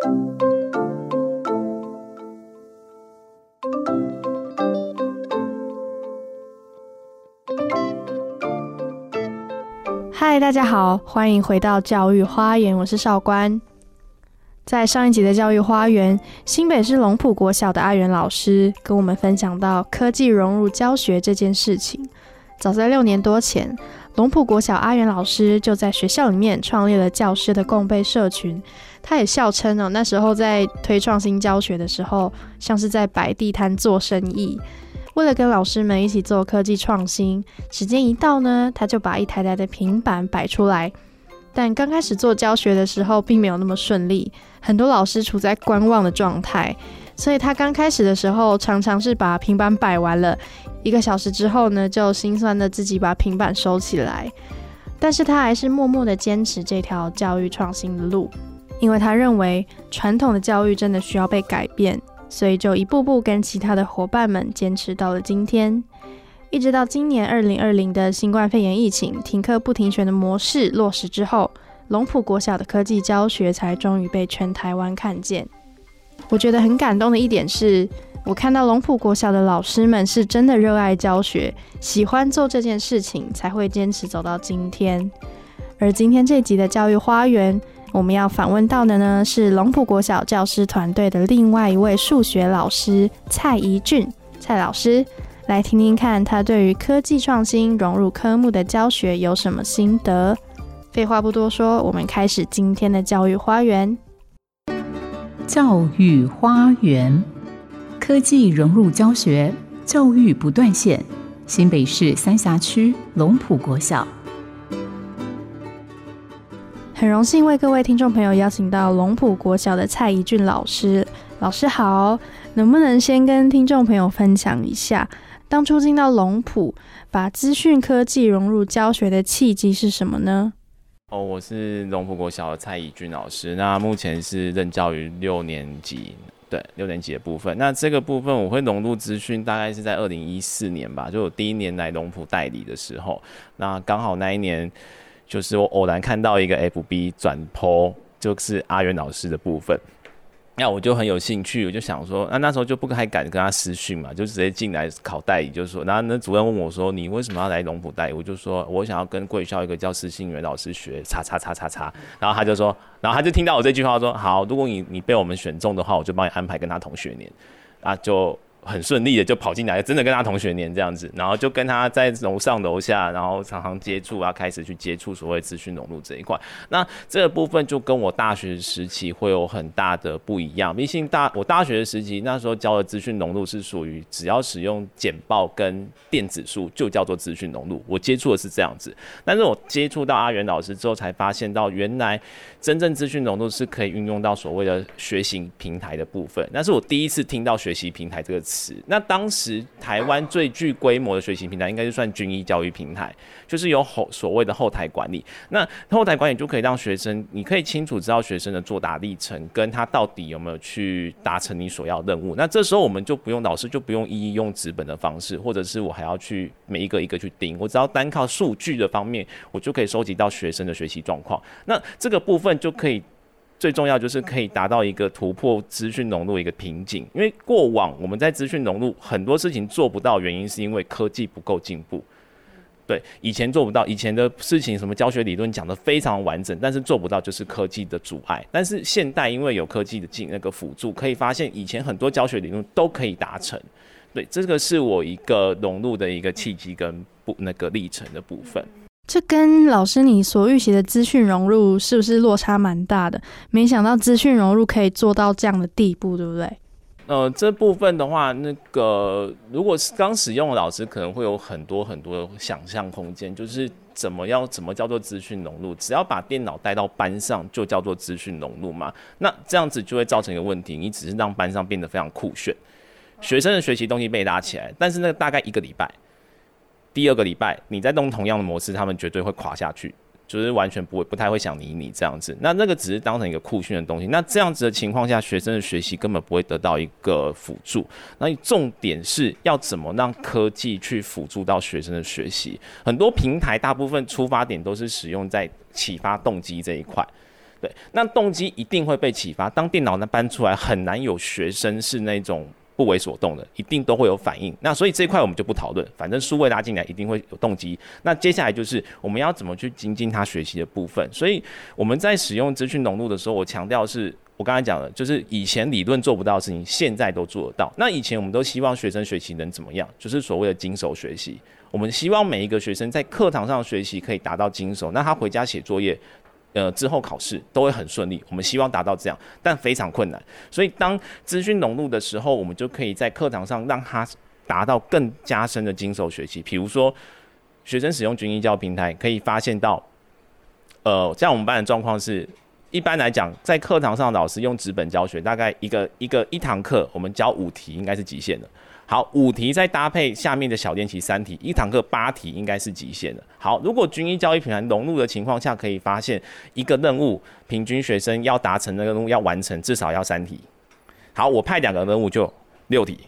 嗨，大家好，欢迎回到教育花园，我是少官。在上一集的教育花园，新北市龙埔国小的阿元老师跟我们分享到科技融入教学这件事情。早在六年多前，龙埔国小阿元老师就在学校里面创立了教师的共备社群。他也笑称哦，那时候在推创新教学的时候，像是在摆地摊做生意。为了跟老师们一起做科技创新，时间一到呢，他就把一台台的平板摆出来。但刚开始做教学的时候，并没有那么顺利，很多老师处在观望的状态。所以他刚开始的时候，常常是把平板摆完了一个小时之后呢，就心酸的自己把平板收起来。但是他还是默默的坚持这条教育创新的路，因为他认为传统的教育真的需要被改变。所以就一步步跟其他的伙伴们坚持到了今天，一直到今年二零二零的新冠肺炎疫情停课不停学的模式落实之后，龙浦国小的科技教学才终于被全台湾看见。我觉得很感动的一点是，我看到龙浦国小的老师们是真的热爱教学，喜欢做这件事情，才会坚持走到今天。而今天这集的教育花园。我们要访问到的呢是龙浦国小教师团队的另外一位数学老师蔡怡俊，蔡老师来听听看他对于科技创新融入科目的教学有什么心得。废话不多说，我们开始今天的教育花园。教育花园，科技融入教学，教育不断线。新北市三峡区龙浦国小。很荣幸为各位听众朋友邀请到龙浦国小的蔡怡俊老师。老师好，能不能先跟听众朋友分享一下，当初进到龙浦，把资讯科技融入教学的契机是什么呢？哦，我是龙浦国小的蔡怡俊老师，那目前是任教于六年级，对六年级的部分。那这个部分我会融入资讯，大概是在二零一四年吧，就我第一年来龙浦代理的时候，那刚好那一年。就是我偶然看到一个 FB 转 po，就是阿元老师的部分，那我就很有兴趣，我就想说，那那时候就不太敢跟他私讯嘛，就直接进来考代理，就是说，然后那主任问我说，你为什么要来龙浦代理？我就说我想要跟贵校一个叫施信元老师学，叉叉叉叉叉，然后他就说，然后他就听到我这句话说，好，如果你你被我们选中的话，我就帮你安排跟他同学年，啊就。很顺利的就跑进来，真的跟他同学年这样子，然后就跟他在楼上楼下，然后常常接触啊，开始去接触所谓资讯融入这一块。那这个部分就跟我大学时期会有很大的不一样。毕竟大我大学的时期那时候教的资讯融入是属于只要使用简报跟电子书就叫做资讯融入，我接触的是这样子。但是我接触到阿元老师之后，才发现到原来真正资讯融入是可以运用到所谓的学习平台的部分。那是我第一次听到学习平台这个。那当时台湾最具规模的学习平台，应该就算军医教育平台，就是有后所谓的后台管理。那后台管理就可以让学生，你可以清楚知道学生的作答历程，跟他到底有没有去达成你所要任务。那这时候我们就不用老师就不用一一用纸本的方式，或者是我还要去每一个一个去盯，我只要单靠数据的方面，我就可以收集到学生的学习状况。那这个部分就可以。最重要就是可以达到一个突破资讯融入一个瓶颈，因为过往我们在资讯融入很多事情做不到，原因是因为科技不够进步。对，以前做不到，以前的事情什么教学理论讲的非常完整，但是做不到就是科技的阻碍。但是现代因为有科技的进那个辅助，可以发现以前很多教学理论都可以达成。对，这个是我一个融入的一个契机跟不那个历程的部分。这跟老师你所预习的资讯融入是不是落差蛮大的？没想到资讯融入可以做到这样的地步，对不对？呃，这部分的话，那个如果是刚使用的老师，可能会有很多很多的想象空间，就是怎么样怎么叫做资讯融入？只要把电脑带到班上，就叫做资讯融入嘛？那这样子就会造成一个问题，你只是让班上变得非常酷炫，学生的学习动机被拉起来，但是那大概一个礼拜。第二个礼拜，你再弄同样的模式，他们绝对会垮下去，就是完全不会、不太会想理你这样子。那那个只是当成一个酷炫的东西。那这样子的情况下，学生的学习根本不会得到一个辅助。那重点是要怎么让科技去辅助到学生的学习？很多平台大部分出发点都是使用在启发动机这一块。对，那动机一定会被启发。当电脑呢搬出来，很难有学生是那种不为所动的，一定都会有反应。那所以这一块我们就不讨论，反正数位拉进来一定会有动机。那接下来就是我们要怎么去精进他学习的部分。所以我们在使用资讯融入的时候，我强调是我刚才讲的，就是以前理论做不到的事情，现在都做得到。那以前我们都希望学生学习能怎么样，就是所谓的精手学习。我们希望每一个学生在课堂上学习可以达到精手，那他回家写作业。呃，之后考试都会很顺利。我们希望达到这样，但非常困难。所以当资讯融入的时候，我们就可以在课堂上让他达到更加深的经手学习。比如说，学生使用军医教平台，可以发现到，呃，像我们班的状况是，一般来讲，在课堂上老师用纸本教学，大概一个一个一堂课，我们教五题应该是极限的。好，五题再搭配下面的小练习三题，一堂课八题应该是极限的。好，如果军医教育平台融入的情况下，可以发现一个任务平均学生要达成那个任务要完成至少要三题。好，我派两个任务就六题。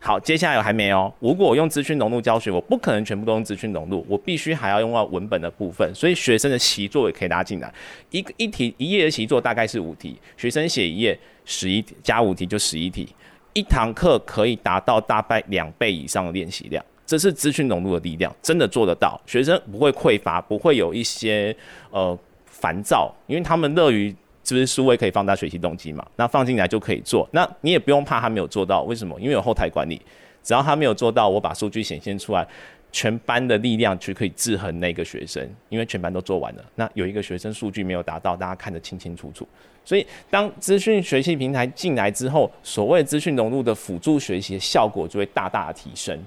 好，接下来还没哦。如果我用资讯融入教学，我不可能全部都用资讯融入，我必须还要用到文本的部分，所以学生的习作也可以拉进来。一个一题一页的习作大概是五题，学生写一页十一加五题就十一题。一堂课可以达到大概两倍以上的练习量，这是资讯融入的力量，真的做得到。学生不会匮乏，不会有一些呃烦躁，因为他们乐于就是数位可以放大学习动机嘛，那放进来就可以做。那你也不用怕他没有做到，为什么？因为有后台管理，只要他没有做到，我把数据显现出来。全班的力量去可以制衡那个学生，因为全班都做完了。那有一个学生数据没有达到，大家看得清清楚楚。所以当资讯学习平台进来之后，所谓资讯融入的辅助学习效果就会大大的提升。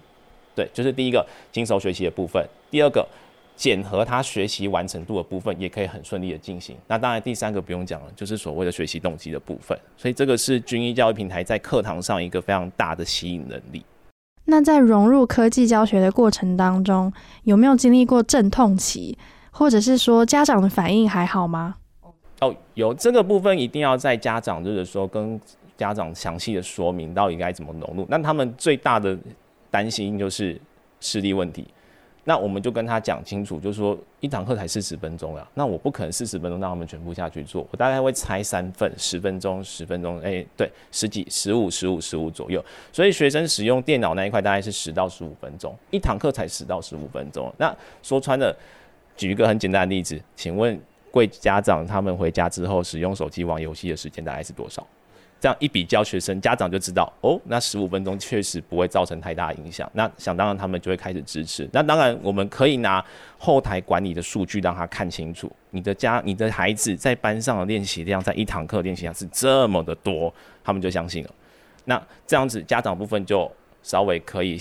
对，就是第一个精熟学习的部分，第二个检核他学习完成度的部分也可以很顺利的进行。那当然第三个不用讲了，就是所谓的学习动机的部分。所以这个是军医教育平台在课堂上一个非常大的吸引能力。那在融入科技教学的过程当中，有没有经历过阵痛期，或者是说家长的反应还好吗？哦，有这个部分一定要在家长就是说跟家长详细的说明到底该怎么融入。那他们最大的担心就是视力问题。那我们就跟他讲清楚，就是说一堂课才四十分钟啊，那我不可能四十分钟让他们全部下去做，我大概会拆三份，十分钟、十分钟，哎，对，十几、十五、十五、十五左右。所以学生使用电脑那一块大概是十到十五分钟，一堂课才十到十五分钟。那说穿了，举一个很简单的例子，请问贵家长他们回家之后使用手机玩游戏的时间大概是多少？这样一比较，学生家长就知道哦，那十五分钟确实不会造成太大影响。那想当然，他们就会开始支持。那当然，我们可以拿后台管理的数据让他看清楚，你的家、你的孩子在班上的练习量，在一堂课练习量是这么的多，他们就相信了。那这样子，家长部分就稍微可以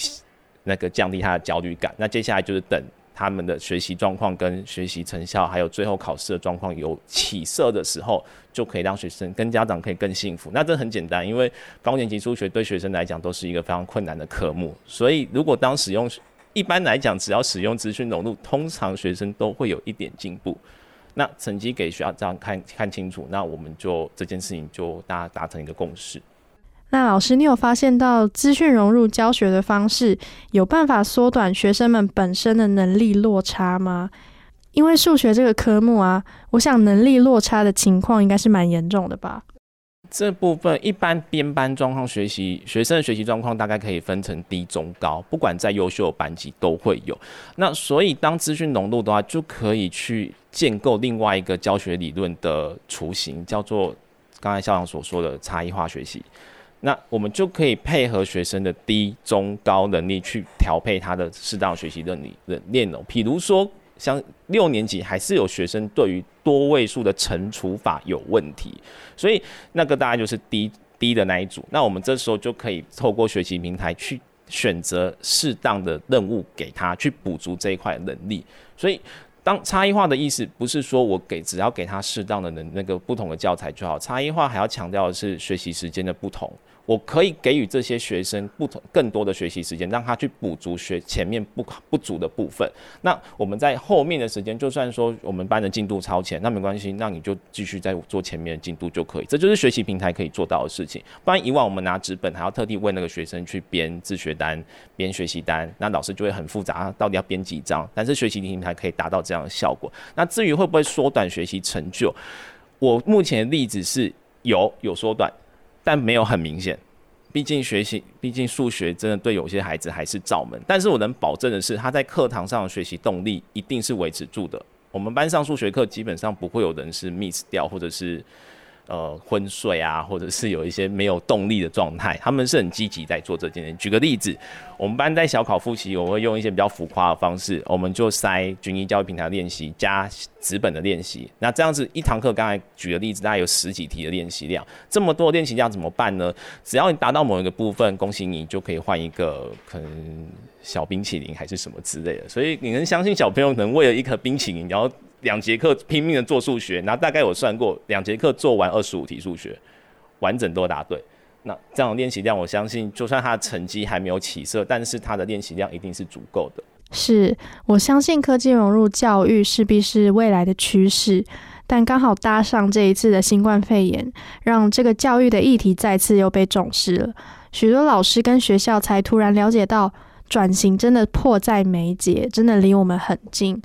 那个降低他的焦虑感。那接下来就是等。他们的学习状况跟学习成效，还有最后考试的状况有起色的时候，就可以让学生跟家长可以更幸福。那这很简单，因为高年级数学对学生来讲都是一个非常困难的科目，所以如果当使用，一般来讲只要使用资讯融入，通常学生都会有一点进步。那成绩给学校这样看看清楚，那我们就这件事情就大家达成一个共识。那老师，你有发现到资讯融入教学的方式有办法缩短学生们本身的能力落差吗？因为数学这个科目啊，我想能力落差的情况应该是蛮严重的吧。这部分一般编班状况学习学生的学习状况大概可以分成低、中、高，不管在优秀班级都会有。那所以当资讯浓度的话，就可以去建构另外一个教学理论的雏形，叫做刚才校长所说的差异化学习。那我们就可以配合学生的低、中、高能力去调配他的适当学习能力的内容。比如说，像六年级还是有学生对于多位数的乘除法有问题，所以那个大概就是低低的那一组。那我们这时候就可以透过学习平台去选择适当的任务给他，去补足这一块能力。所以，当差异化的意思不是说我给只要给他适当的能那个不同的教材就好，差异化还要强调的是学习时间的不同。我可以给予这些学生不同更多的学习时间，让他去补足学前面不不足的部分。那我们在后面的时间，就算说我们班的进度超前，那没关系，那你就继续在做前面的进度就可以。这就是学习平台可以做到的事情。不然以往我们拿纸本还要特地为那个学生去编自学单、编学习单，那老师就会很复杂，到底要编几张？但是学习平台可以达到这样的效果。那至于会不会缩短学习成就？我目前的例子是有有缩短，但没有很明显。毕竟学习，毕竟数学真的对有些孩子还是罩门。但是我能保证的是，他在课堂上的学习动力一定是维持住的。我们班上数学课基本上不会有人是 miss 掉，或者是。呃，昏睡啊，或者是有一些没有动力的状态，他们是很积极在做这件事。举个例子，我们班在小考复习，我会用一些比较浮夸的方式，我们就塞军医教育平台练习加纸本的练习。那这样子一堂课，刚才举的例子，大概有十几题的练习量，这么多练习量怎么办呢？只要你达到某一个部分，恭喜你就可以换一个可能小冰淇淋还是什么之类的。所以你能相信小朋友能为了一颗冰淇淋，然后？两节课拼命的做数学，然后大概我算过，两节课做完二十五题数学，完整都答对。那这样的练习量，我相信就算他的成绩还没有起色，但是他的练习量一定是足够的。是我相信科技融入教育势必是未来的趋势，但刚好搭上这一次的新冠肺炎，让这个教育的议题再次又被重视了。许多老师跟学校才突然了解到，转型真的迫在眉睫，真的离我们很近。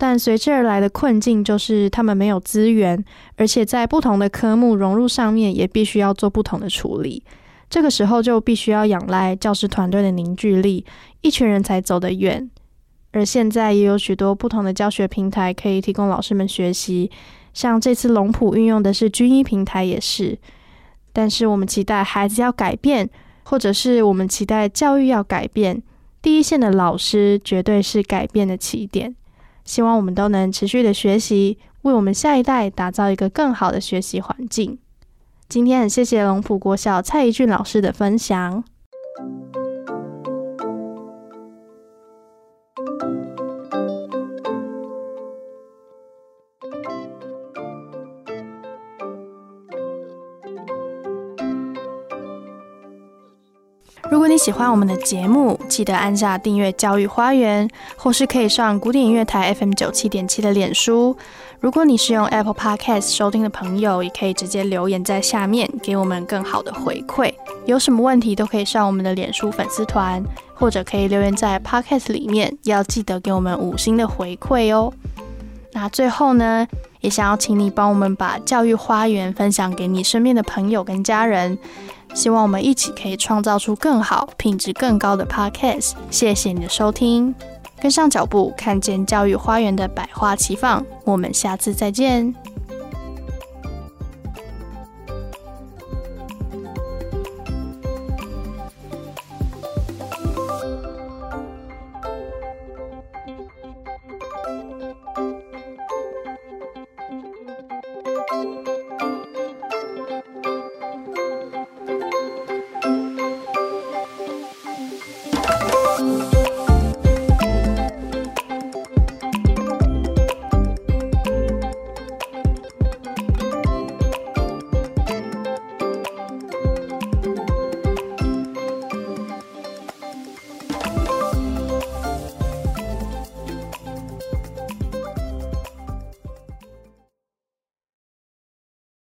但随之而来的困境就是他们没有资源，而且在不同的科目融入上面也必须要做不同的处理。这个时候就必须要仰赖教师团队的凝聚力，一群人才走得远。而现在也有许多不同的教学平台可以提供老师们学习，像这次龙普运用的是军医平台也是。但是我们期待孩子要改变，或者是我们期待教育要改变，第一线的老师绝对是改变的起点。希望我们都能持续的学习，为我们下一代打造一个更好的学习环境。今天很谢谢龙浦国小蔡怡俊老师的分享。喜欢我们的节目，记得按下订阅“教育花园”，或是可以上古典音乐台 FM 九七点七的脸书。如果你是用 Apple Podcast 收听的朋友，也可以直接留言在下面，给我们更好的回馈。有什么问题都可以上我们的脸书粉丝团，或者可以留言在 Podcast 里面，要记得给我们五星的回馈哦。那最后呢，也想要请你帮我们把教育花园分享给你身边的朋友跟家人。希望我们一起可以创造出更好、品质更高的 Podcast。谢谢你的收听，跟上脚步，看见教育花园的百花齐放。我们下次再见。